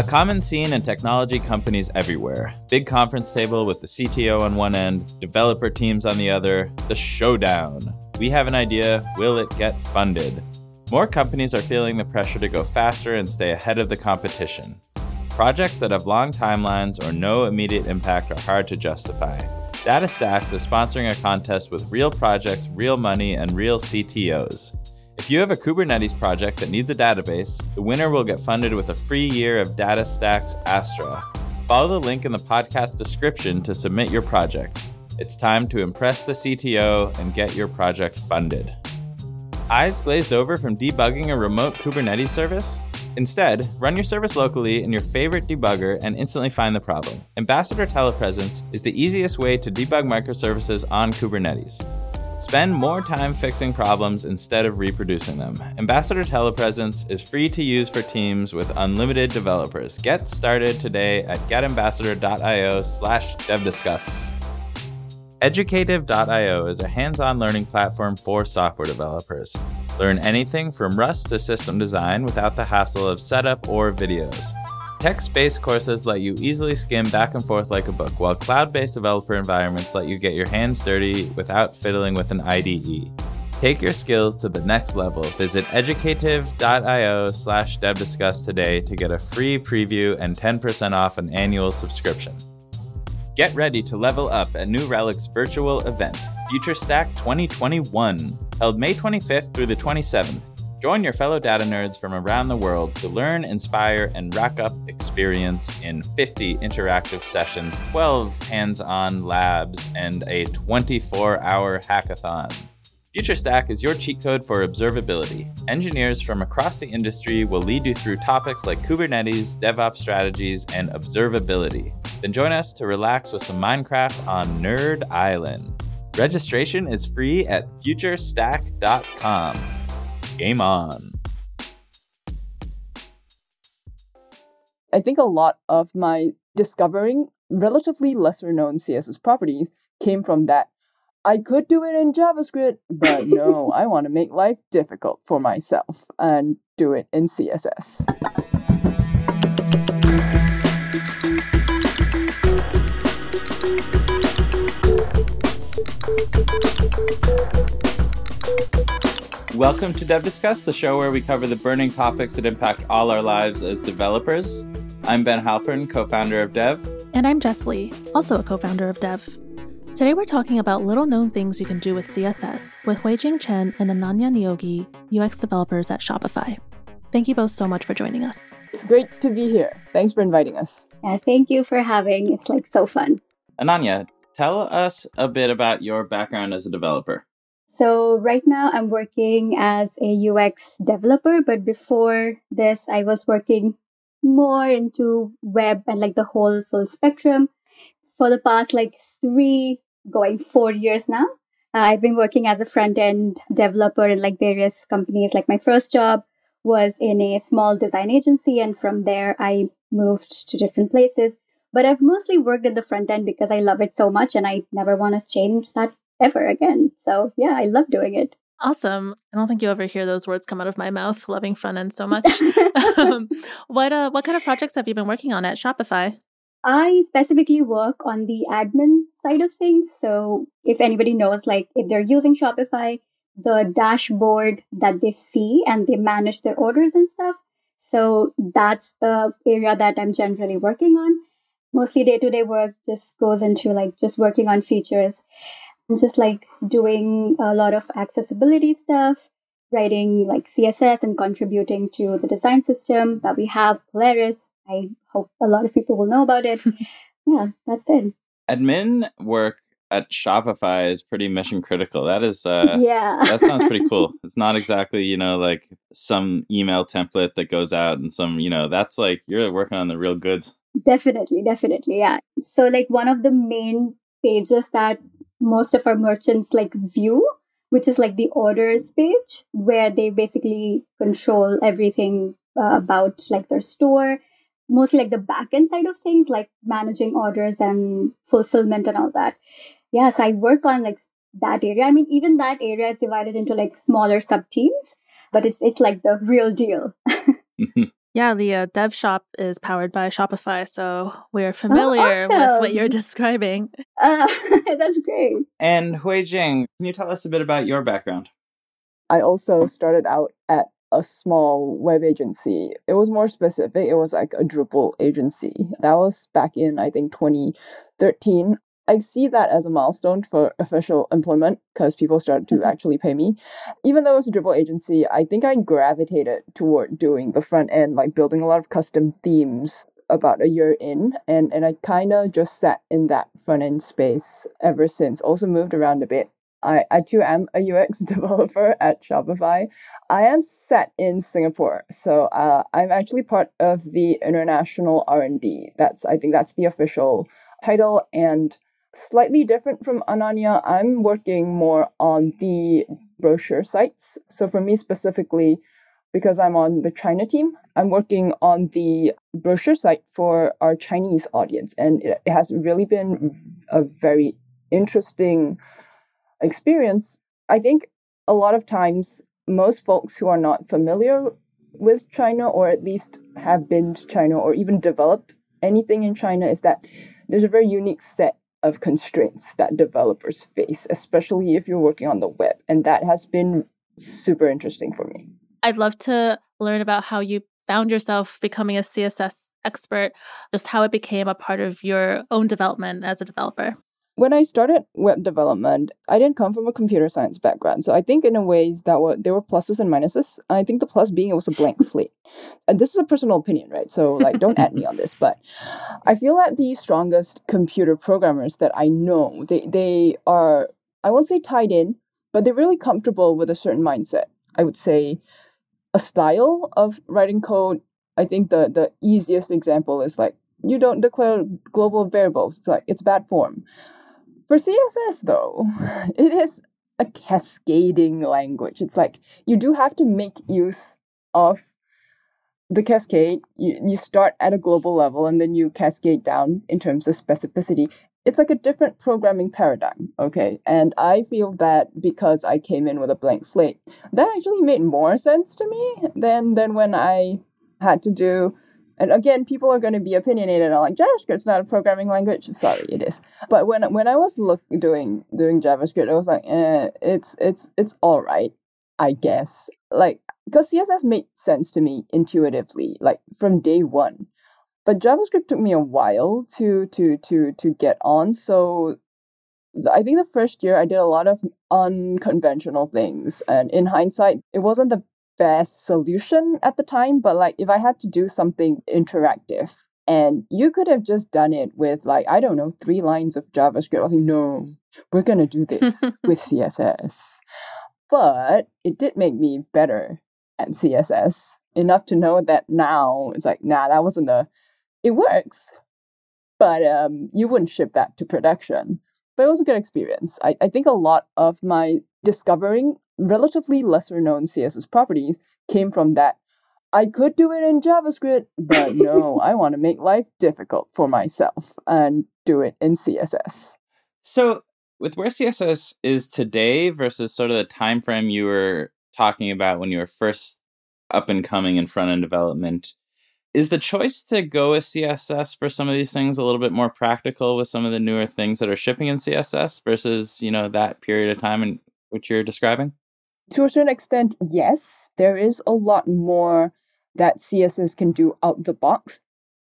A common scene in technology companies everywhere. Big conference table with the CTO on one end, developer teams on the other, the showdown. We have an idea, will it get funded? More companies are feeling the pressure to go faster and stay ahead of the competition. Projects that have long timelines or no immediate impact are hard to justify. DataStax is sponsoring a contest with real projects, real money, and real CTOs. If you have a Kubernetes project that needs a database, the winner will get funded with a free year of DataStax Astra. Follow the link in the podcast description to submit your project. It's time to impress the CTO and get your project funded. Eyes glazed over from debugging a remote Kubernetes service? Instead, run your service locally in your favorite debugger and instantly find the problem. Ambassador Telepresence is the easiest way to debug microservices on Kubernetes. Spend more time fixing problems instead of reproducing them. Ambassador Telepresence is free to use for teams with unlimited developers. Get started today at getambassador.io slash devdiscuss. Educative.io is a hands-on learning platform for software developers. Learn anything from Rust to system design without the hassle of setup or videos. Text based courses let you easily skim back and forth like a book, while cloud based developer environments let you get your hands dirty without fiddling with an IDE. Take your skills to the next level. Visit educative.io slash devdiscuss today to get a free preview and 10% off an annual subscription. Get ready to level up at New Relic's virtual event, FutureStack 2021 held May 25th through the 27th. Join your fellow data nerds from around the world to learn, inspire, and rack up experience in 50 interactive sessions, 12 hands on labs, and a 24 hour hackathon. FutureStack is your cheat code for observability. Engineers from across the industry will lead you through topics like Kubernetes, DevOps strategies, and observability. Then join us to relax with some Minecraft on Nerd Island. Registration is free at futurestack.com. Game on. I think a lot of my discovering relatively lesser known CSS properties came from that. I could do it in JavaScript, but no, I want to make life difficult for myself and do it in CSS. Welcome to Dev Discuss, the show where we cover the burning topics that impact all our lives as developers. I'm Ben Halpern, co founder of Dev. And I'm Jess Lee, also a co founder of Dev. Today we're talking about little known things you can do with CSS with Hui Jing Chen and Ananya Neogi, UX developers at Shopify. Thank you both so much for joining us. It's great to be here. Thanks for inviting us. Yeah, thank you for having. It's like so fun. Ananya, tell us a bit about your background as a developer. So right now I'm working as a UX developer, but before this I was working more into web and like the whole full spectrum for the past like three going four years now. Uh, I've been working as a front end developer in like various companies. Like my first job was in a small design agency, and from there I moved to different places. But I've mostly worked in the front end because I love it so much and I never want to change that ever again. So yeah, I love doing it. Awesome. I don't think you ever hear those words come out of my mouth, loving front end so much. um, what uh what kind of projects have you been working on at Shopify? I specifically work on the admin side of things. So if anybody knows like if they're using Shopify, the dashboard that they see and they manage their orders and stuff. So that's the area that I'm generally working on. Mostly day to day work just goes into like just working on features just like doing a lot of accessibility stuff, writing like CSS and contributing to the design system that we have, Polaris. I hope a lot of people will know about it. yeah, that's it. Admin work at Shopify is pretty mission critical. That is, uh, yeah, that sounds pretty cool. It's not exactly, you know, like some email template that goes out and some, you know, that's like you're working on the real goods. Definitely, definitely, yeah. So, like, one of the main pages that most of our merchants like view which is like the orders page where they basically control everything uh, about like their store mostly like the back end side of things like managing orders and fulfillment and all that. Yeah so i work on like that area. I mean even that area is divided into like smaller sub teams but it's it's like the real deal Yeah, the uh, dev shop is powered by Shopify, so we're familiar oh, awesome. with what you're describing. Uh, that's great. And Hui Jing, can you tell us a bit about your background? I also started out at a small web agency. It was more specific. It was like a Drupal agency. That was back in, I think, 2013. I see that as a milestone for official employment because people started to mm-hmm. actually pay me. Even though it was a Drupal agency, I think I gravitated toward doing the front end, like building a lot of custom themes about a year in and and I kind of just sat in that front end space ever since also moved around a bit I, I too am a UX developer at Shopify. I am set in Singapore, so uh, I'm actually part of the international R and D. That's I think that's the official title, and slightly different from Ananya. I'm working more on the brochure sites. So for me specifically, because I'm on the China team, I'm working on the brochure site for our Chinese audience, and it, has really been a very interesting experience, I think a lot of times most folks who are not familiar with China or at least have been to China or even developed anything in China is that there's a very unique set of constraints that developers face, especially if you're working on the web. And that has been super interesting for me. I'd love to learn about how you found yourself becoming a CSS expert, just how it became a part of your own development as a developer when I started web development, I didn't come from a computer science background. So I think in a ways that were there were pluses and minuses. I think the plus being it was a blank slate. And this is a personal opinion, right? So like don't at me on this, but I feel that the strongest computer programmers that I know, they they are I won't say tied in, but they're really comfortable with a certain mindset. I would say a style of writing code. I think the the easiest example is like you don't declare global variables. It's like it's bad form for CSS, though, it is a cascading language. It's like you do have to make use of the cascade. You, you start at a global level and then you cascade down in terms of specificity. It's like a different programming paradigm, okay? And I feel that because I came in with a blank slate, that actually made more sense to me than than when I had to do and again, people are going to be opinionated on like JavaScript's not a programming language. Sorry, it is. But when when I was look doing doing JavaScript, I was like, eh, it's it's it's all right, I guess. Like because CSS made sense to me intuitively, like from day one. But JavaScript took me a while to to to to get on. So I think the first year I did a lot of unconventional things, and in hindsight, it wasn't the best solution at the time, but like if I had to do something interactive and you could have just done it with like, I don't know, three lines of JavaScript. I was like, no, we're gonna do this with CSS. But it did make me better at CSS enough to know that now it's like, nah, that wasn't a it works. But um you wouldn't ship that to production. But it was a good experience. I, I think a lot of my discovering relatively lesser known CSS properties came from that. I could do it in JavaScript, but no, I want to make life difficult for myself and do it in CSS. So, with where CSS is today versus sort of the time frame you were talking about when you were first up and coming in front end development, is the choice to go with CSS for some of these things a little bit more practical with some of the newer things that are shipping in CSS versus, you know, that period of time in which you're describing? To a certain extent, yes, there is a lot more that CSS can do out the box.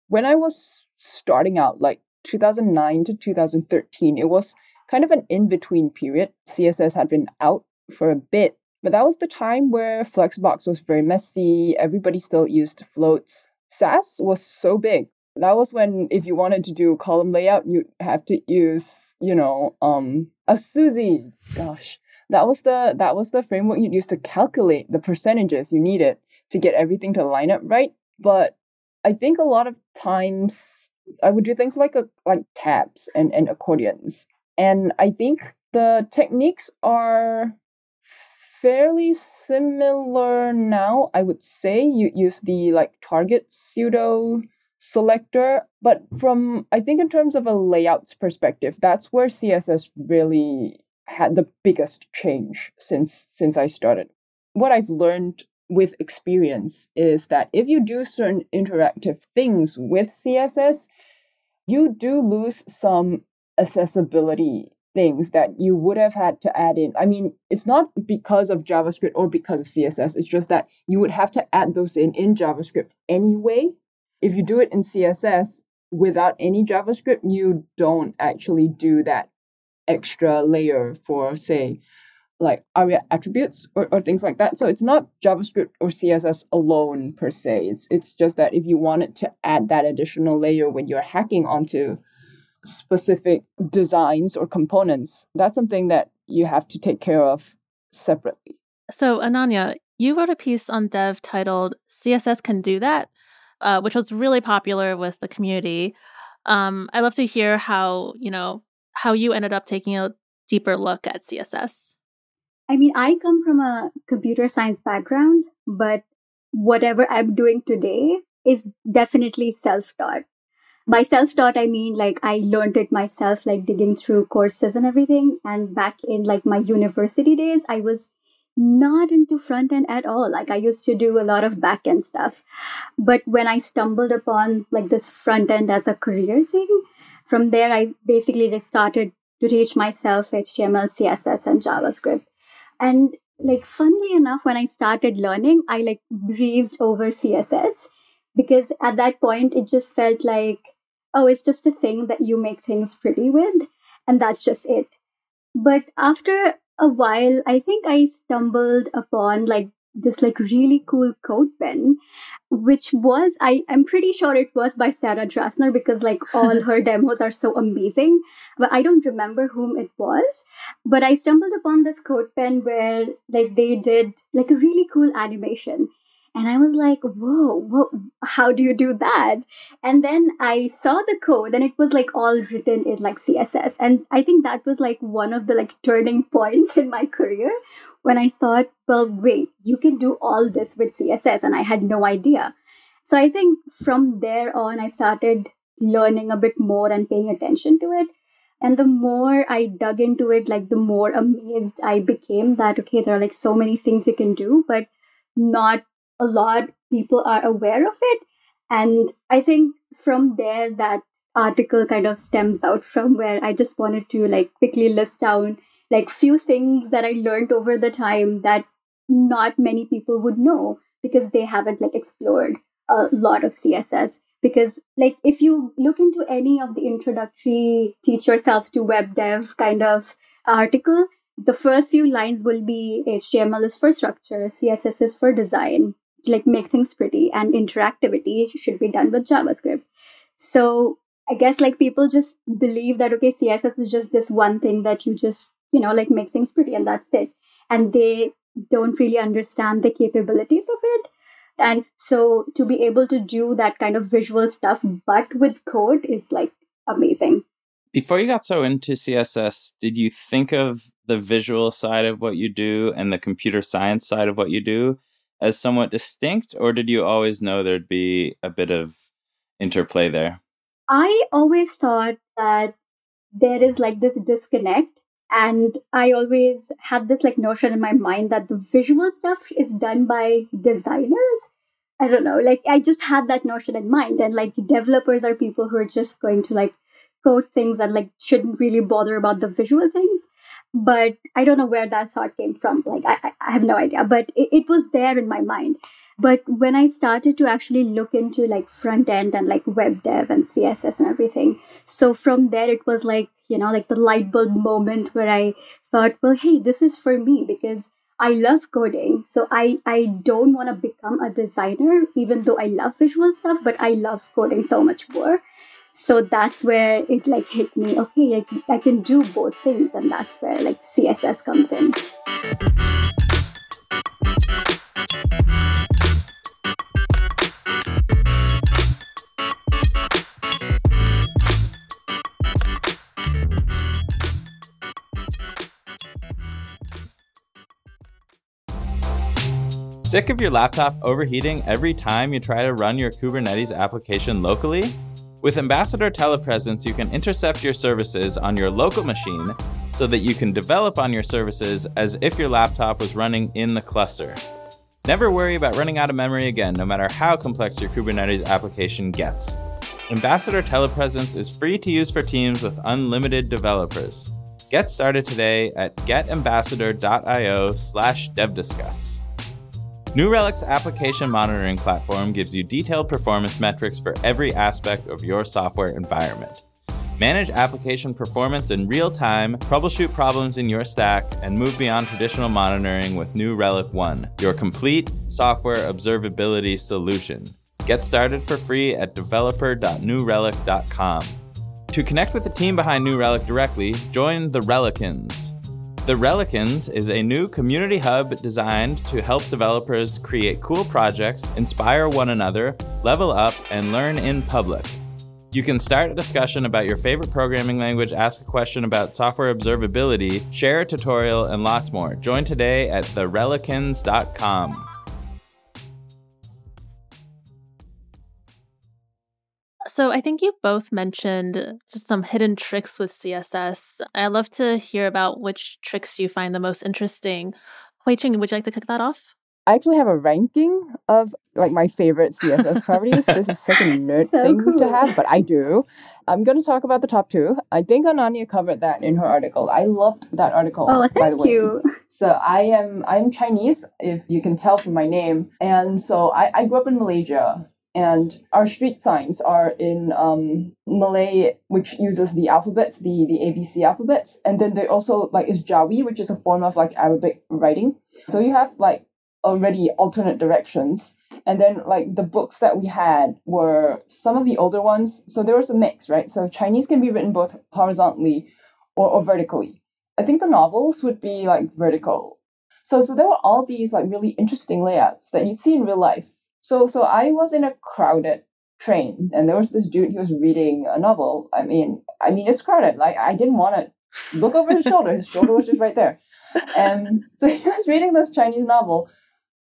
When I was starting out, like 2009 to 2013, it was kind of an in between period. CSS had been out for a bit, but that was the time where Flexbox was very messy. Everybody still used floats. Sass was so big. That was when, if you wanted to do column layout, you'd have to use, you know, um, a Susy. Gosh, that was the that was the framework you used to calculate the percentages you needed to get everything to line up right. But I think a lot of times I would do things like a like tabs and, and accordions. And I think the techniques are fairly similar now. I would say you use the like target pseudo selector, but from I think in terms of a layouts perspective, that's where CSS really had the biggest change since since I started. What I've learned with experience is that if you do certain interactive things with CSS, you do lose some accessibility things that you would have had to add in. I mean, it's not because of JavaScript or because of CSS, it's just that you would have to add those in in JavaScript anyway. If you do it in CSS without any JavaScript, you don't actually do that extra layer for, say, like ARIA attributes or, or things like that. So it's not JavaScript or CSS alone per se. It's it's just that if you wanted to add that additional layer when you're hacking onto specific designs or components, that's something that you have to take care of separately. So Ananya, you wrote a piece on Dev titled "CSS Can Do That," uh, which was really popular with the community. Um, I'd love to hear how you know how you ended up taking a deeper look at CSS. I mean, I come from a computer science background, but whatever I'm doing today is definitely self taught. By self taught, I mean like I learned it myself, like digging through courses and everything. And back in like my university days, I was not into front end at all. Like I used to do a lot of back end stuff. But when I stumbled upon like this front end as a career thing, from there I basically just started to teach myself HTML, CSS, and JavaScript. And like funnily enough, when I started learning, I like breezed over CSS because at that point it just felt like, oh, it's just a thing that you make things pretty with, and that's just it. But after a while, I think I stumbled upon like this like really cool coat CodePen which was I I'm pretty sure it was by Sarah Drasner because like all her demos are so amazing. But I don't remember whom it was. But I stumbled upon this coat CodePen where like they did like a really cool animation. And I was like, whoa, whoa, how do you do that? And then I saw the code and it was like all written in like CSS. And I think that was like one of the like turning points in my career when I thought, well, wait, you can do all this with CSS. And I had no idea. So I think from there on, I started learning a bit more and paying attention to it. And the more I dug into it, like the more amazed I became that, okay, there are like so many things you can do, but not a lot people are aware of it. And i think from there that article kind of stems out from where i just wanted to like quickly list down like few things that i learned over the time that not many people would know because they haven't like explored a lot of css because like if you look into any of the introductory teach yourself to web dev kind of article the first few lines will be html is for structure css is for design like make things pretty and interactivity should be done with javascript. So i guess like people just believe that okay css is just this one thing that you just you know like make things pretty and that's it. And they don't really understand the capabilities of it. And so to be able to do that kind of visual stuff but with code is like amazing. Before you got so into css did you think of the visual side of what you do and the computer science side of what you do as somewhat distinct, or did you always know there'd be a bit of interplay there? I always thought that there is like this disconnect. And I always had this like notion in my mind that the visual stuff is done by designers. I don't know, like I just had that notion in mind. And like developers are people who are just going to like code things and like shouldn't really bother about the visual things but I don't know where that thought came from. Like, I, I have no idea, but it, it was there in my mind. But when I started to actually look into like front end and like web dev and CSS and everything, so from there it was like, you know, like the light bulb moment where I thought, well, hey, this is for me because I love coding. So I, I don't want to become a designer, even though I love visual stuff, but I love coding so much more so that's where it like hit me okay I, I can do both things and that's where like css comes in Sick of your laptop overheating every time you try to run your Kubernetes application locally? With Ambassador Telepresence, you can intercept your services on your local machine so that you can develop on your services as if your laptop was running in the cluster. Never worry about running out of memory again, no matter how complex your Kubernetes application gets. Ambassador Telepresence is free to use for teams with unlimited developers. Get started today at getambassador.io slash devdiscuss. New Relic's application monitoring platform gives you detailed performance metrics for every aspect of your software environment. Manage application performance in real time, troubleshoot problems in your stack, and move beyond traditional monitoring with New Relic One, your complete software observability solution. Get started for free at developer.newrelic.com. To connect with the team behind New Relic directly, join the Relicans. The Relicans is a new community hub designed to help developers create cool projects, inspire one another, level up, and learn in public. You can start a discussion about your favorite programming language, ask a question about software observability, share a tutorial, and lots more. Join today at therelicans.com. So, I think you both mentioned just some hidden tricks with CSS. I'd love to hear about which tricks you find the most interesting. Hui Jing, would you like to kick that off? I actually have a ranking of like my favorite CSS properties. this is such a nerd So thing cool. to have, but I do. I'm going to talk about the top two. I think Ananya covered that in her article. I loved that article. Oh, by the thank way. you. So I am I'm Chinese, if you can tell from my name, and so I, I grew up in Malaysia. And our street signs are in um, Malay, which uses the alphabets, the, the ABC alphabets. And then they also like is Jawi, which is a form of like Arabic writing. So you have like already alternate directions. And then like the books that we had were some of the older ones. So there was a mix, right? So Chinese can be written both horizontally or, or vertically. I think the novels would be like vertical. So so there were all these like really interesting layouts that you see in real life. So so I was in a crowded train and there was this dude who was reading a novel. I mean I mean it's crowded. Like I didn't want to look over his shoulder. His shoulder was just right there. And so he was reading this Chinese novel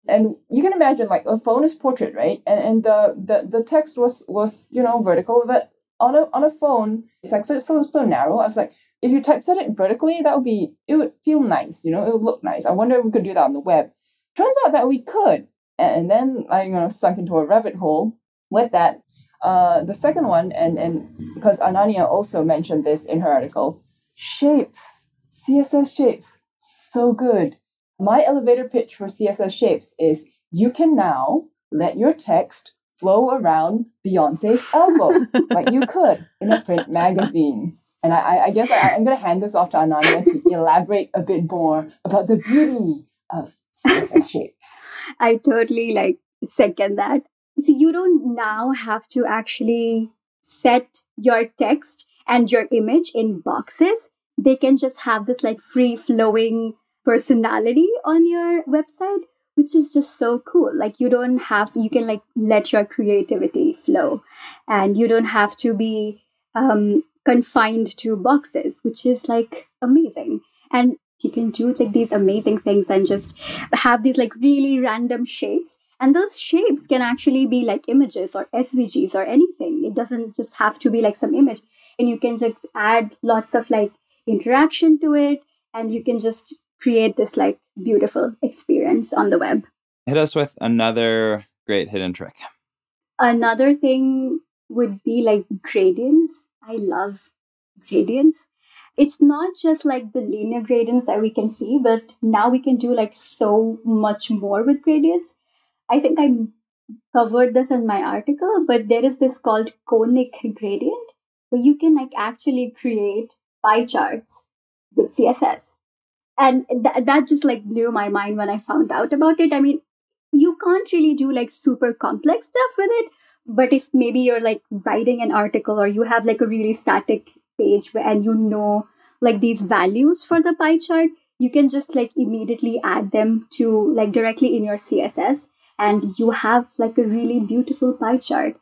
and you can imagine like a phone is portrait, right? And and the the, the text was was, you know, vertical, but on a on a phone, it's like so so so narrow. I was like, if you typeset it vertically, that would be it would feel nice, you know, it would look nice. I wonder if we could do that on the web. Turns out that we could. And, then I you know sunk into a rabbit hole with that. Uh, the second one, and and because Ananya also mentioned this in her article, shapes, CSS shapes, so good. My elevator pitch for CSS shapes is you can now let your text flow around Beyonce's elbow, like you could in a print magazine. And I, I- guess I, I'm going to hand this off to Ananya to elaborate a bit more about the beauty of shapes. I totally like second that. So you don't now have to actually set your text and your image in boxes. They can just have this like free flowing personality on your website, which is just so cool. Like you don't have, you can like let your creativity flow and you don't have to be um, confined to boxes, which is like amazing. And you can do like these amazing things and just have these like really random shapes. And those shapes can actually be like images or svgs or anything. It doesn't just have to be like some image. And you can just add lots of like interaction to it and you can just create this like beautiful experience on the web. Hit us with another great hidden trick. another thing would be like gradients. I love gradients it's not just like the linear gradients that we can see but now we can do like so much more with gradients. I think i covered this in my article but there is this called conic gradient where you can like actually create pie charts with css and th- that just like blew my mind when i found out about it. I mean you can't really do like super complex stuff with it but if maybe you're like writing an article or you have like a really static page and you know like these values for the pie chart you can just like immediately add them to like directly in your css and you have like a really beautiful pie chart.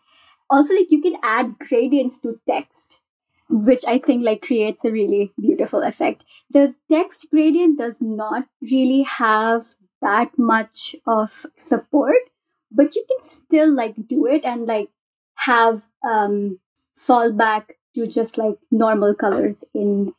Also like you can add gradients to text which i think like creates a really beautiful effect. The text gradient does not really have that much of support but you can still like do it and like have um fall back to just like normal colors in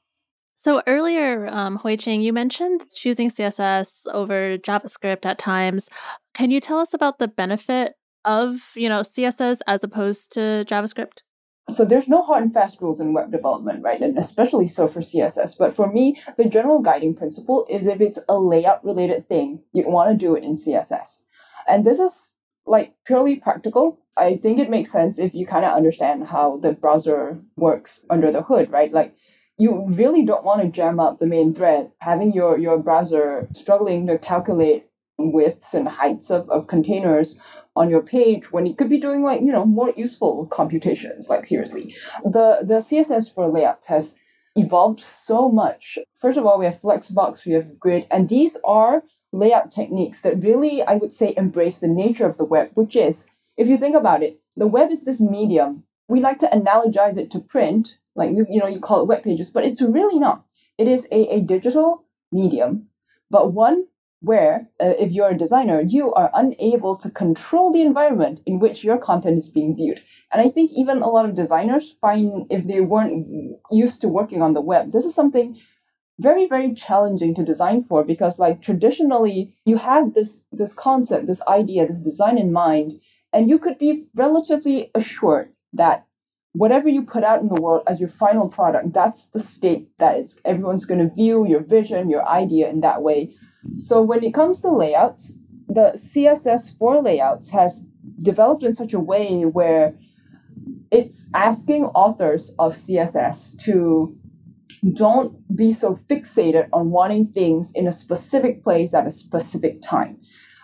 So earlier, um, Hui-Jing, you mentioned choosing CSS over JavaScript at times. Can you tell us about the benefit of, you know, CSS as opposed to JavaScript? So there's no hard and fast rules in web development, right? And especially so for CSS. But for me, the general guiding principle is if it's a layout related thing, you want to do it in CSS. And this is like purely practical. I think it makes sense if you kind of understand how the browser works under the hood, right? Like you really don't want to jam up the main thread, having your, your browser struggling to calculate widths and heights of, of containers on your page when you could be doing like you know more useful computations like seriously the the css for layouts has evolved so much first of all we have flexbox we have grid and these are layout techniques that really i would say embrace the nature of the web which is if you think about it the web is this medium. We like to analogize it to print like you you know you call it web pages but it's really not. It is a, a digital medium but one where uh, if you're a designer you are unable to control the environment in which your content is being viewed. And i think even a lot of designers find if they weren't used to working on the web this is something very very challenging to design for because like traditionally you had this this concept this idea this design in mind and you could be relatively assured that whatever you put out in the world as your final product that's the state that it's everyone's going to view your vision your idea in that way. So when it comes to layouts, the CSS for layouts has developed in such a way where it's asking authors of CSS to don't be so fixated on wanting things in a specific place at a specific time.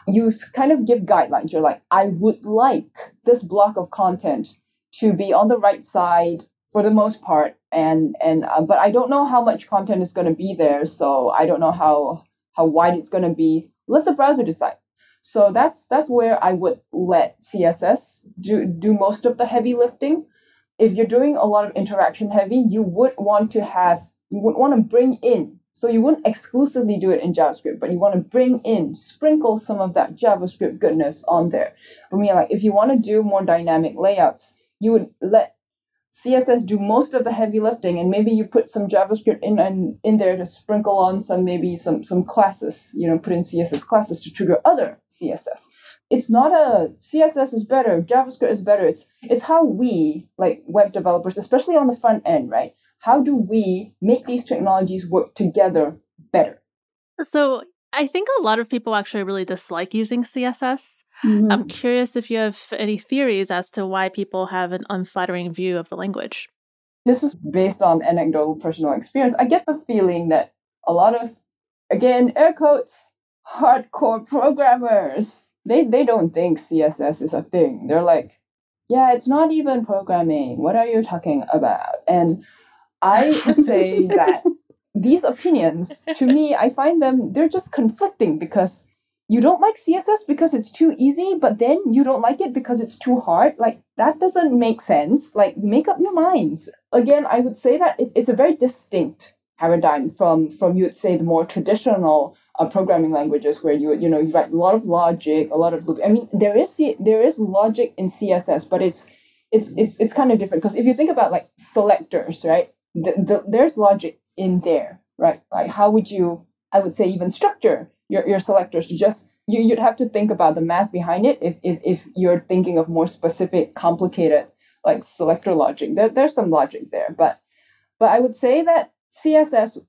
You kind of give guidelines. You're like, I would like this block of content to be on the right side for the most part, and and uh, but I don't know how much content is going to be there, so I don't know how how wide it's going to be. Let the browser decide. So that's that's where I would let CSS do do most of the heavy lifting. If you're doing a lot of interaction heavy, you would want to have you would want to bring in. So you wouldn't exclusively do it in JavaScript, but you want to bring in, sprinkle some of that JavaScript goodness on there. For me, like if you want to do more dynamic layouts, you would let CSS do most of the heavy lifting, and maybe you put some JavaScript in and in there to sprinkle on some maybe some some classes. You know, put in CSS classes to trigger other CSS. It's not a CSS is better, JavaScript is better. It's it's how we like web developers, especially on the front end, right? How do we make these technologies work together better? So I think a lot of people actually really dislike using CSS. Mm-hmm. I'm curious if you have any theories as to why people have an unflattering view of the language. This is based on anecdotal personal experience. I get the feeling that a lot of, again, air quotes, hardcore programmers, they, they don't think CSS is a thing. They're like, yeah, it's not even programming. What are you talking about? And I would say that these opinions, to me, I find them, they're just conflicting because you don't like css because it's too easy but then you don't like it because it's too hard like that doesn't make sense like make up your minds again i would say that it, it's a very distinct paradigm from from you would say the more traditional uh, programming languages where you you know you write a lot of logic a lot of loop i mean there is there is logic in css but it's it's it's it's kind of different because if you think about like selectors right the, the, there's logic in there right like how would you i would say even structure your, your selectors to just you, you'd have to think about the math behind it if, if, if you're thinking of more specific complicated like selector logic. There, there's some logic there but but i would say that css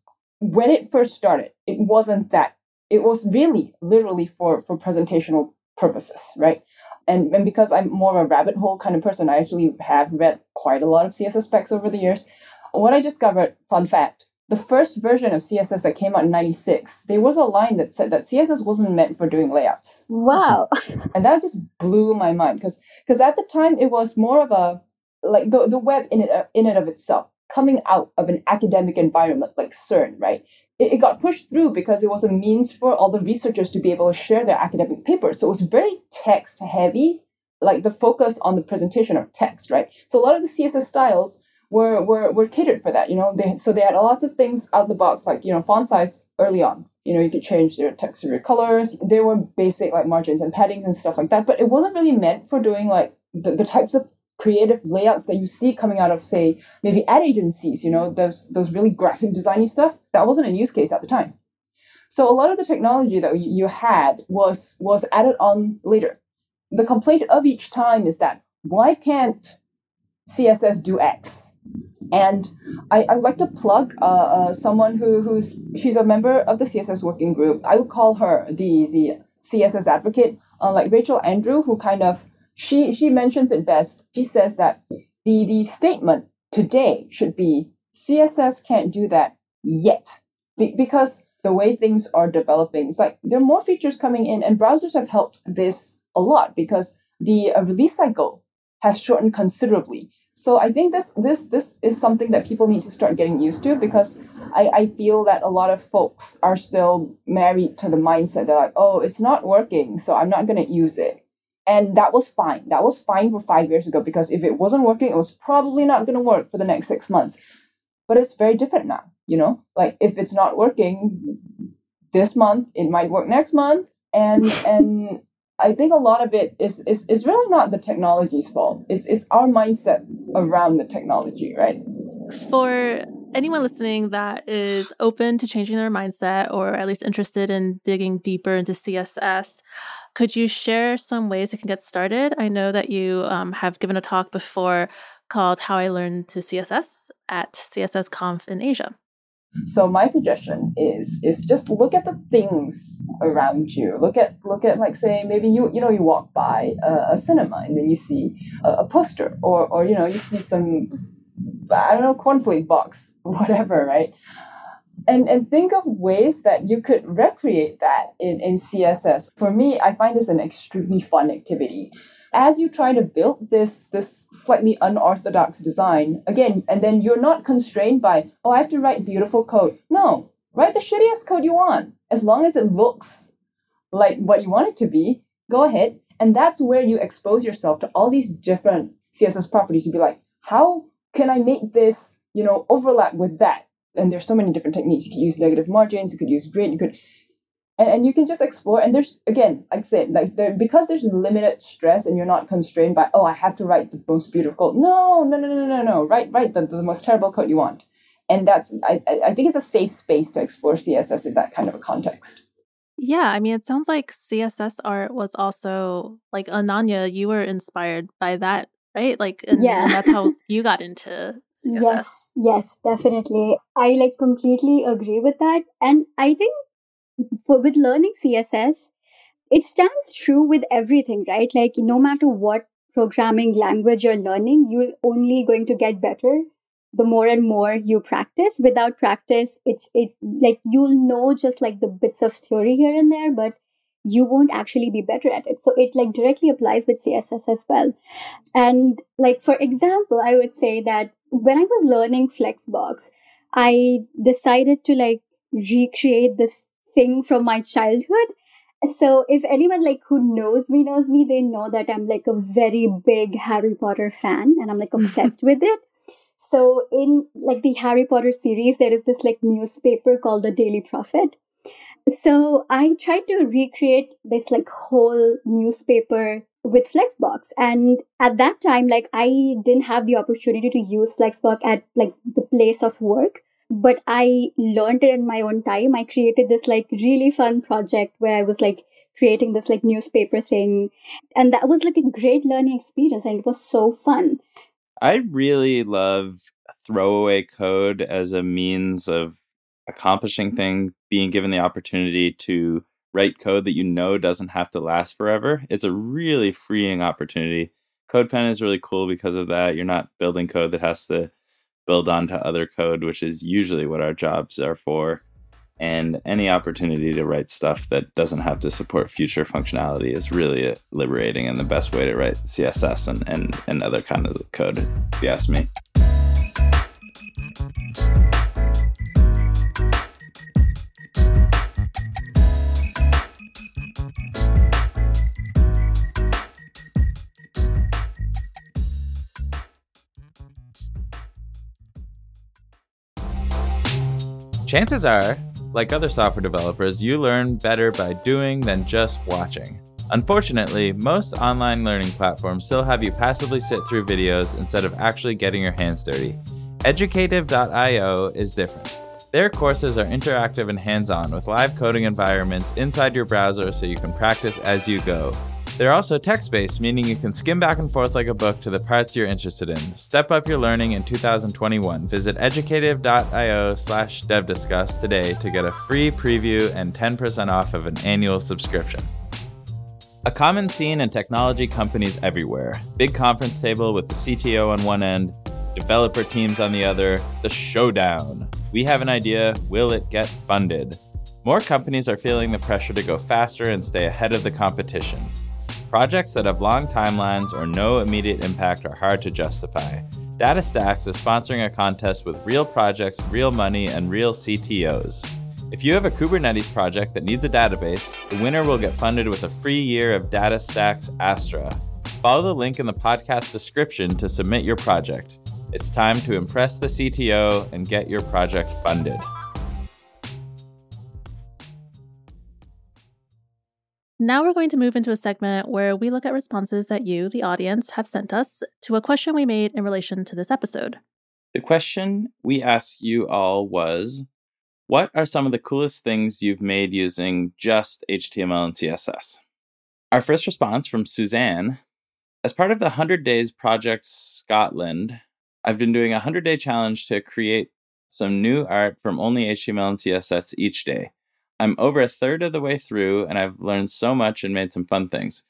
when it first started it wasn't that it was really literally for for presentational purposes right and and because i'm more of a rabbit hole kind of person i actually have read quite a lot of css specs over the years what i discovered fun fact the first version of CSS that came out in 96, there was a line that said that CSS wasn't meant for doing layouts. Wow. and that just blew my mind because because at the time it was more of a like the, the web in it, in and of itself coming out of an academic environment like CERN, right? It, it got pushed through because it was a means for all the researchers to be able to share their academic papers. So it was very text heavy, like the focus on the presentation of text, right? So a lot of the CSS styles were, were, were catered for that. You know, they, so they had a lot of things out the box, like, you know, font size early on. You know, you could change their text or your colors. There were basic like margins and paddings and stuff like that, but it wasn't really meant for doing like the, the types of creative layouts that you see coming out of, say, maybe ad agencies, you know, those those really graphic designy stuff, that wasn't a use case at the time. So a lot of the technology that you had was was added on later. The complaint of each time is that why can't CSS do X? And I, I would like to plug uh, uh, someone who, who's she's a member of the CSS working group. I would call her the the CSS advocate, uh, like Rachel Andrew, who kind of she she mentions it best. She says that the the statement today should be CSS can't do that yet be, because the way things are developing, it's like there are more features coming in, and browsers have helped this a lot because the uh, release cycle has shortened considerably. So I think this this this is something that people need to start getting used to because I, I feel that a lot of folks are still married to the mindset. They're like, oh, it's not working, so I'm not gonna use it. And that was fine. That was fine for five years ago because if it wasn't working, it was probably not gonna work for the next six months. But it's very different now, you know? Like if it's not working this month, it might work next month. And and I think a lot of it is, is is really not the technology's fault. It's it's our mindset around the technology, right? For anyone listening that is open to changing their mindset or at least interested in digging deeper into CSS, could you share some ways it can get started? I know that you um, have given a talk before called How I Learned to CSS at CSSConf in Asia. So my suggestion is is just look at the things around you. Look at look at like say maybe you you know you walk by a, a cinema and then you see a, a, poster or or you know you see some I don't know cornflake box whatever right. And, and think of ways that you could recreate that in, in CSS. For me, I find this an extremely fun activity. As you try to build this this slightly unorthodox design again and then you're not constrained by oh i have to write beautiful code. No write the shittiest code you want. As long as it looks like what you want it to be go ahead. And that's where you expose yourself to all these different css properties. You'd be like how can i make this you know overlap with that? And there's so many different techniques. You could use negative margins you could use grid you could and, and you can just explore. And there's again like I said like there because there's limited stress and you're not constrained by oh I have to write the most beautiful code no no no no no no. Write write the, the most terrible code you want. And that's I, I think it's a safe space to explore css in that kind of a context. Yeah i mean it sounds like css art was also like ananya you were inspired by that right? Like and, yeah. and that's how you got into css yes yes definitely. I like completely agree with that. And i think for with learning css it stands true with everything right? Like no matter what programming language you're learning you're only going to get better the more and more you practice. Without practice it's it like you'll know just like the bits of theory here and there but you won't actually be better at it so it like directly applies with css as well and like for example i would say that when i was learning flexbox i decided to like recreate this thing from my childhood. So if anyone like who knows me knows me, they know that I'm like a very big Harry Potter fan and I'm like obsessed with it. So in like the Harry Potter series, there is this like newspaper called the Daily Prophet. So I tried to recreate this like whole newspaper with Flexbox. And at that time, like I didn't have the opportunity to use Flexbox at like the place of work but I learned it in my own time. I created this like really fun project where I was like creating this like newspaper thing. And that was like a great learning experience and it was so fun. I really love throwaway code as a means of accomplishing mm-hmm. thing, being given the opportunity to write code that you know doesn't have to last forever. It's a really freeing opportunity. CodePen is really cool because of that. You're not building code that has to build onto other code, which is usually what our jobs are for. And any opportunity to write stuff that doesn't have to support future functionality is really liberating and the best way to write CSS and, and, and other kinds of code, if you ask me. Chances are, like other software developers, you learn better by doing than just watching. Unfortunately, most online learning platforms still have you passively sit through videos instead of actually getting your hands dirty. Educative.io is different. Their courses are interactive and hands on with live coding environments inside your browser so you can practice as you go. They're also text based, meaning you can skim back and forth like a book to the parts you're interested in. Step up your learning in 2021. Visit educative.io slash devdiscuss today to get a free preview and 10% off of an annual subscription. A common scene in technology companies everywhere. Big conference table with the CTO on one end, developer teams on the other, the showdown. We have an idea, will it get funded? More companies are feeling the pressure to go faster and stay ahead of the competition. Projects that have long timelines or no immediate impact are hard to justify. DataStax is sponsoring a contest with real projects, real money, and real CTOs. If you have a Kubernetes project that needs a database, the winner will get funded with a free year of DataStax Astra. Follow the link in the podcast description to submit your project. It's time to impress the CTO and get your project funded. Now we're going to move into a segment where we look at responses that you, the audience, have sent us to a question we made in relation to this episode. The question we asked you all was What are some of the coolest things you've made using just HTML and CSS? Our first response from Suzanne As part of the 100 Days Project Scotland, I've been doing a 100 day challenge to create some new art from only HTML and CSS each day. I'm over a third of the way through and I've learned so much and made some fun things.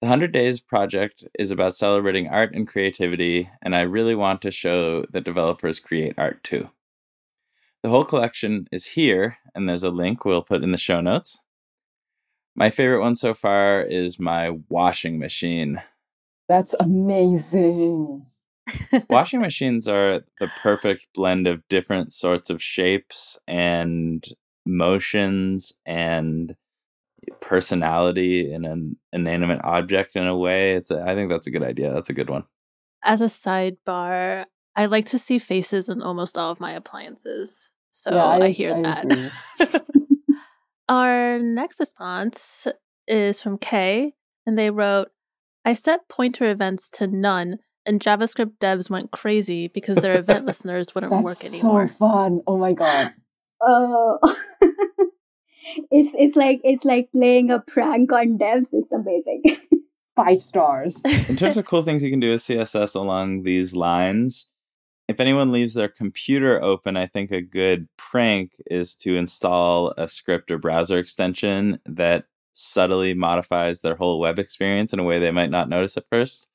The 100 Days project is about celebrating art and creativity, and I really want to show that developers create art too. The whole collection is here, and there's a link we'll put in the show notes. My favorite one so far is my washing machine. That's amazing. Washing machines are the perfect blend of different sorts of shapes and motions and personality in an inanimate object in a way. It's a, I think that's a good idea. That's a good one. As a sidebar, I like to see faces in almost all of my appliances. So yeah, I, I, hear I that. Our next response is from Kay, and they wrote, I set pointer events to none, and JavaScript devs went crazy because their event listeners wouldn't That's work anymore. So fun. Oh my god. Oh. it's it's like it's like playing a prank on devs. It's amazing. Five stars. In terms of cool things you can do with CSS along these lines, if anyone leaves their computer open, I think a good prank is to install a script or browser extension that subtly modifies their whole web experience in a way they might not notice at first,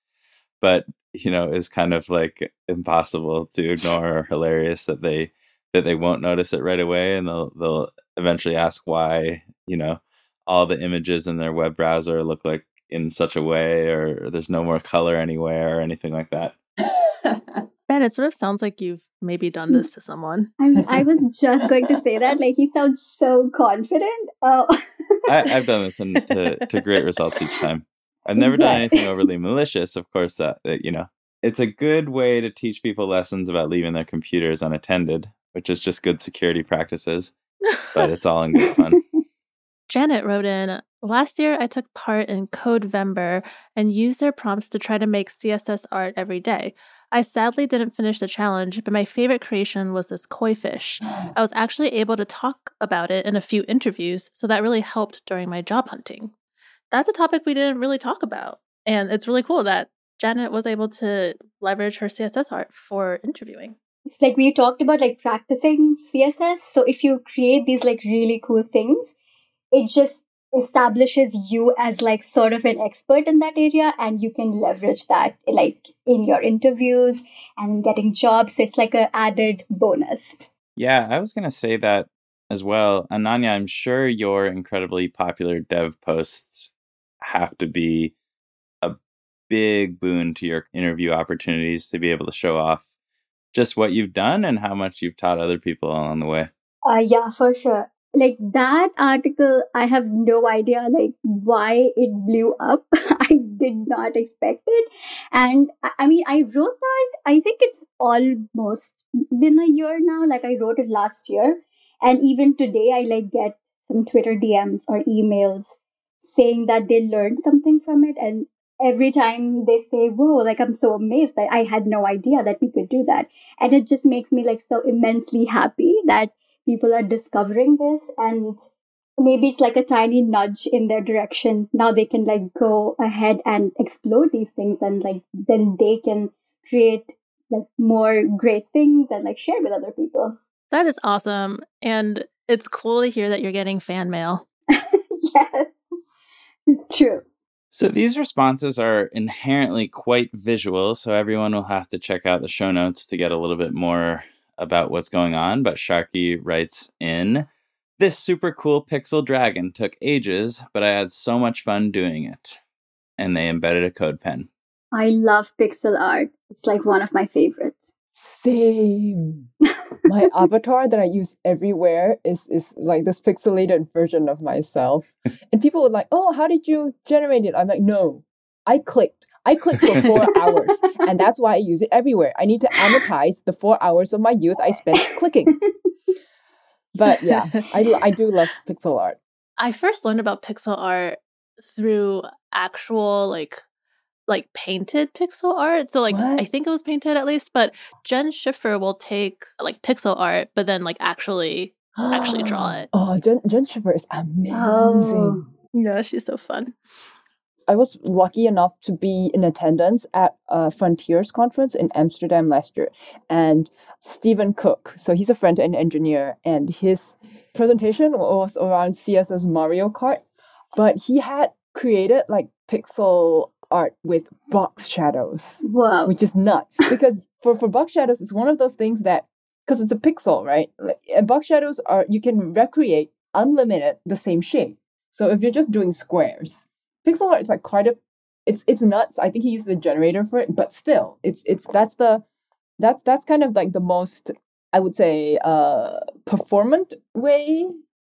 but you know is kind of like impossible to ignore or hilarious that they that they won't notice it right away and they'll they'll eventually ask why you know all the images in their web browser look like in such a way or there's no more color anywhere or anything like that. Ben it sort of sounds like you've maybe done mm. this to someone. I, I was just going to say that like he sounds so confident. Oh. I, have done this and to, to great results each time i've never done anything overly malicious of course that, that you know it's a good way to teach people lessons about leaving their computers unattended which is just good security practices, but it's all in good fun. Janet wrote in Last year, I took part in Codevember and used their prompts to try to make CSS art every day. I sadly didn't finish the challenge, but my favorite creation was this koi fish. I was actually able to talk about it in a few interviews, so that really helped during my job hunting. That's a topic we didn't really talk about. And it's really cool that Janet was able to leverage her CSS art for interviewing it's like we talked about like practicing css so if you create these like really cool things it just establishes you as like sort of an expert in that area and you can leverage that like in your interviews and getting jobs so it's like a added bonus yeah i was going to say that as well ananya i'm sure your incredibly popular dev posts have to be a big boon to your interview opportunities to be able to show off just what you've done and how much you've taught other people along the way. Uh, yeah, for sure. Like that article, I have no idea like why it blew up. I did not expect it, and I mean, I wrote that. I think it's almost been a year now. Like I wrote it last year, and even today, I like get some Twitter DMs or emails saying that they learned something from it and every time they say whoa like i'm so amazed. That i had no idea that we could do that. And it just makes me like so immensely happy that people are discovering this and maybe it's like a tiny nudge in their direction. Now they can like go ahead and explore these things and like then they can create like more great things and like share with other people. That is awesome and it's cool to hear that you're getting fan mail. Yes true so these responses are inherently quite visual, so everyone will have to check out the show notes to get a little bit more about what's going on. But Sharky writes in This super cool pixel dragon took ages, but I had so much fun doing it. And they embedded a code pen. I love pixel art. It's like one of my favorites. Same. my avatar that I use everywhere is is like this pixelated version of myself. And people were like, "Oh, how did you generate it?" I'm like, "No, I clicked. I clicked for four hours, and that's why I use it everywhere. I need to amortize the four hours of my youth I spent clicking." But yeah, I I do love pixel art. I first learned about pixel art through actual like like painted pixel art. So like what? I think it was painted at least, but Jenn Schiffer will take like pixel art, but then like actually actually draw it. Oh, Jenn, Jenn Schiffer is amazing. Oh. Yeah, she's so fun. I was lucky enough to be in attendance at a Frontiers conference in Amsterdam last year. And Stephen Cook, so he's a front end engineer, and his presentation was around CSS Mario Kart. But he had created like pixel art with box shadows. Wow. Which is nuts. because for, for box shadows, it's one of those things that, because it's a pixel, right? And box shadows are, you can recreate unlimited the same shape. So if you're just doing squares, pixel art is like quite a, it's, it's nuts. I think he used the generator for it, but still, it's, it's, that's the, that's, that's kind of like the most, I would say, uh, performant way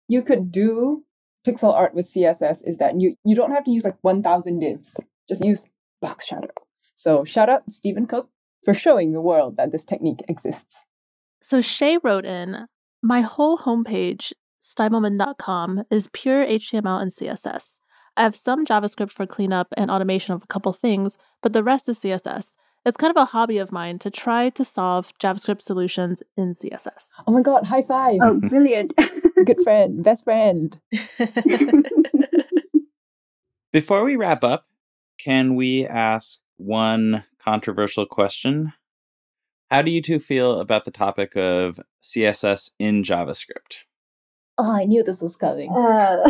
you could do pixel art with CSS is that you, you don't have to use like 1000 divs just use box shadow. So shout out Stephen Cook for showing the world that this technique exists. So Shay wrote in, my whole homepage, stylemoment.com, is pure HTML and CSS. I have some JavaScript for cleanup and automation of a couple things, but the rest is CSS. It's kind of a hobby of mine to try to solve JavaScript solutions in CSS. Oh my god, high five. Oh, brilliant. Good friend, best friend. Before we wrap up, can we ask one controversial question? How do you two feel about the topic of CSS in JavaScript? Oh, I knew this was coming. Uh.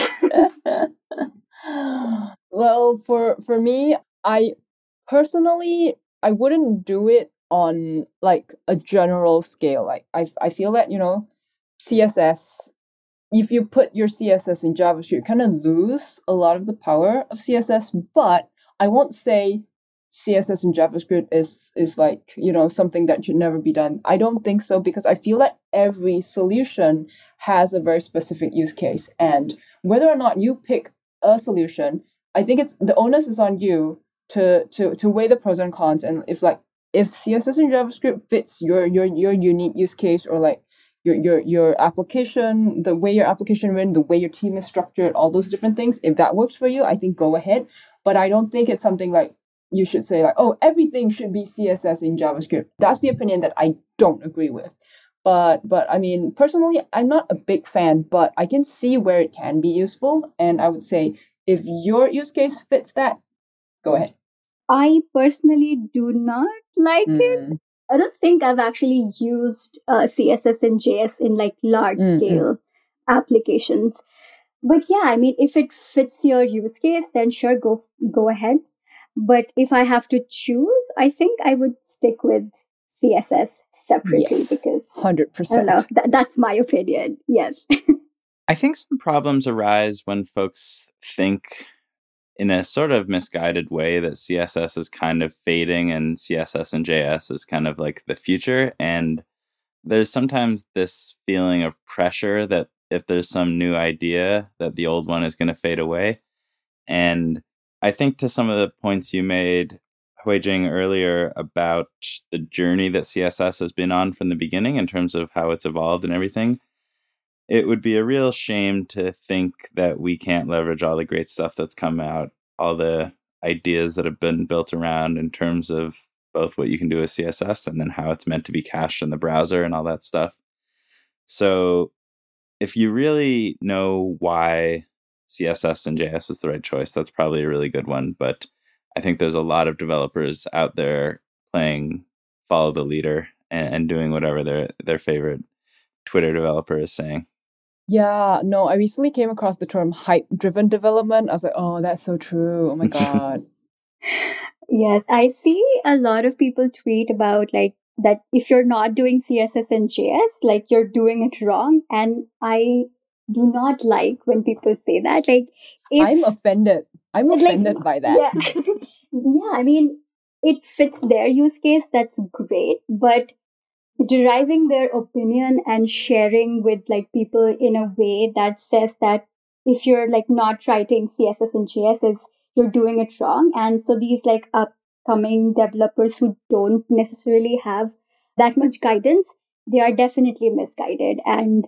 well, for for me, I personally I wouldn't do it on like a general scale. Like I I feel that, you know, CSS if you put your CSS in JavaScript, you kind of lose a lot of the power of CSS, but I won't say CSS and JavaScript is is like you know something that should never be done. I don't think so because I feel that every solution has a very specific use case, and whether or not you pick a solution, I think it's the onus is on you to to to weigh the pros and cons, and if like if CSS and JavaScript fits your your your unique use case or like your your your application, the way your application written, the way your team is structured, all those different things. If that works for you, I think go ahead. But I don't think it's something like you should say like, oh, everything should be CSS in JavaScript. That's the opinion that I don't agree with. But but I mean personally, I'm not a big fan, but I can see where it can be useful. And I would say if your use case fits that, go ahead. I personally do not like mm. it I don't think I've actually used uh, CSS and JS in like large mm-hmm. scale applications. But yeah, I mean, if it fits your use case, then sure, go go ahead. But if I have to choose, I think I would stick with CSS separately yes, because hundred percent. Th- that's my opinion. Yes. I think some problems arise when folks think in a sort of misguided way that CSS is kind of fading and CSS and JS is kind of like the future. And there's sometimes this feeling of pressure that if there's some new idea, that the old one is going to fade away. And I think to some of the points you made, Hui Jing, earlier about the journey that CSS has been on from the beginning in terms of how it's evolved and everything, it would be a real shame to think that we can't leverage all the great stuff that's come out, all the ideas that have been built around in terms of both what you can do with CSS and then how it's meant to be cached in the browser and all that stuff. So if you really know why CSS and JS is the right choice, that's probably a really good one. But I think there's a lot of developers out there playing follow the leader and, and doing whatever their their favorite Twitter developer is saying. Yeah, no, I recently came across the term hype driven development. I was like, oh, that's so true. Oh my God. yes, I see a lot of people tweet about like that if you're not doing CSS and JS, like you're doing it wrong. And I do not like when people say that. Like, if, I'm offended. I'm offended like, by that. Yeah. yeah, I mean, it fits their use case. That's great. But deriving their opinion and sharing with like people in a way that says that if you're like not writing css and js is you're doing it wrong. And so these like upcoming developers who don't necessarily have that much guidance they are definitely misguided. And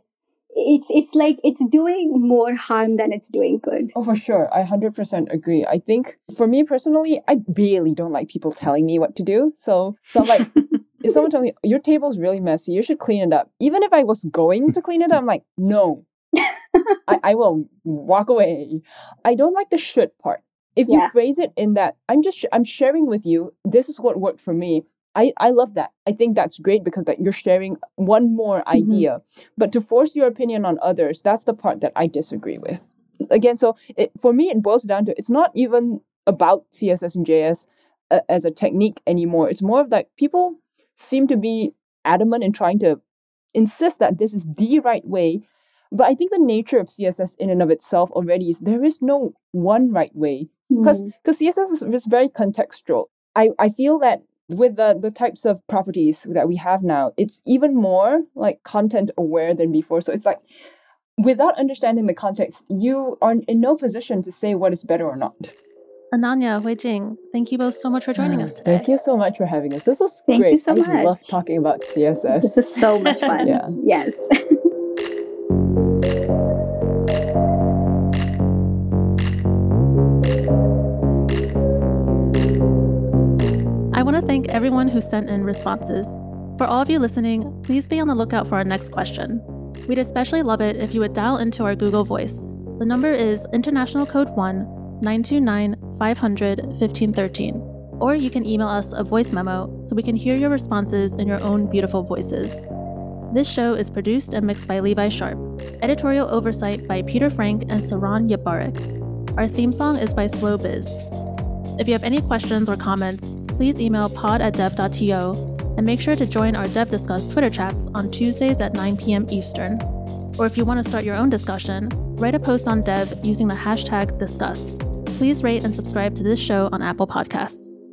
it's it's like it's doing more harm than it's doing good. Oh, for sure. I 100% agree. I think for me personally, I really don't like people telling me what to do. So, so I'm like, if someone told me your table's really messy, you should clean it up. Even if I was going to clean it up, I'm like, no, I, I will walk away. I don't like the should part. If yeah. you phrase it in that, I'm just I'm sharing with you. This is what worked for me. I, I love that. I think that's great because that you're sharing one more mm-hmm. idea. But to force your opinion on others, that's the part that I disagree with. Again, so it, for me, it boils down to it's not even about CSS and JS uh, as a technique anymore. It's more of like people seem to be adamant in trying to insist that this is the right way. But I think the nature of CSS in and of itself already is there is no one right way because mm. because CSS is, is very contextual. I, I feel that with the, the types of properties that we have now, it's even more like content aware than before. So it's like without understanding the context, you are in no position to say what is better or not. Ananya, Hui Jing, thank you both so much for joining us ah, today. Thank you so much for having us. This was thank great. you so I much. love talking about CSS. This is so much fun. yeah. Yes. thank everyone who sent in responses. For all of you listening, please be on the lookout for our next question. We'd especially love it if you would dial into our Google Voice. The number is international code 1 929 500 1513. Or you can email us a voice memo so we can hear your responses in your own beautiful voices. This show is produced and mixed by Levi Sharp, editorial oversight by Peter Frank and Saron Yitbarek. Our theme song is by Slow Biz. If you have any questions or comments, please email pod at dev.to and make sure to join our Dev Discuss Twitter chats on Tuesdays at 9 p.m. Eastern. Or if you want to start your own discussion, write a post on Dev using the hashtag discuss. Please rate and subscribe to this show on Apple Podcasts.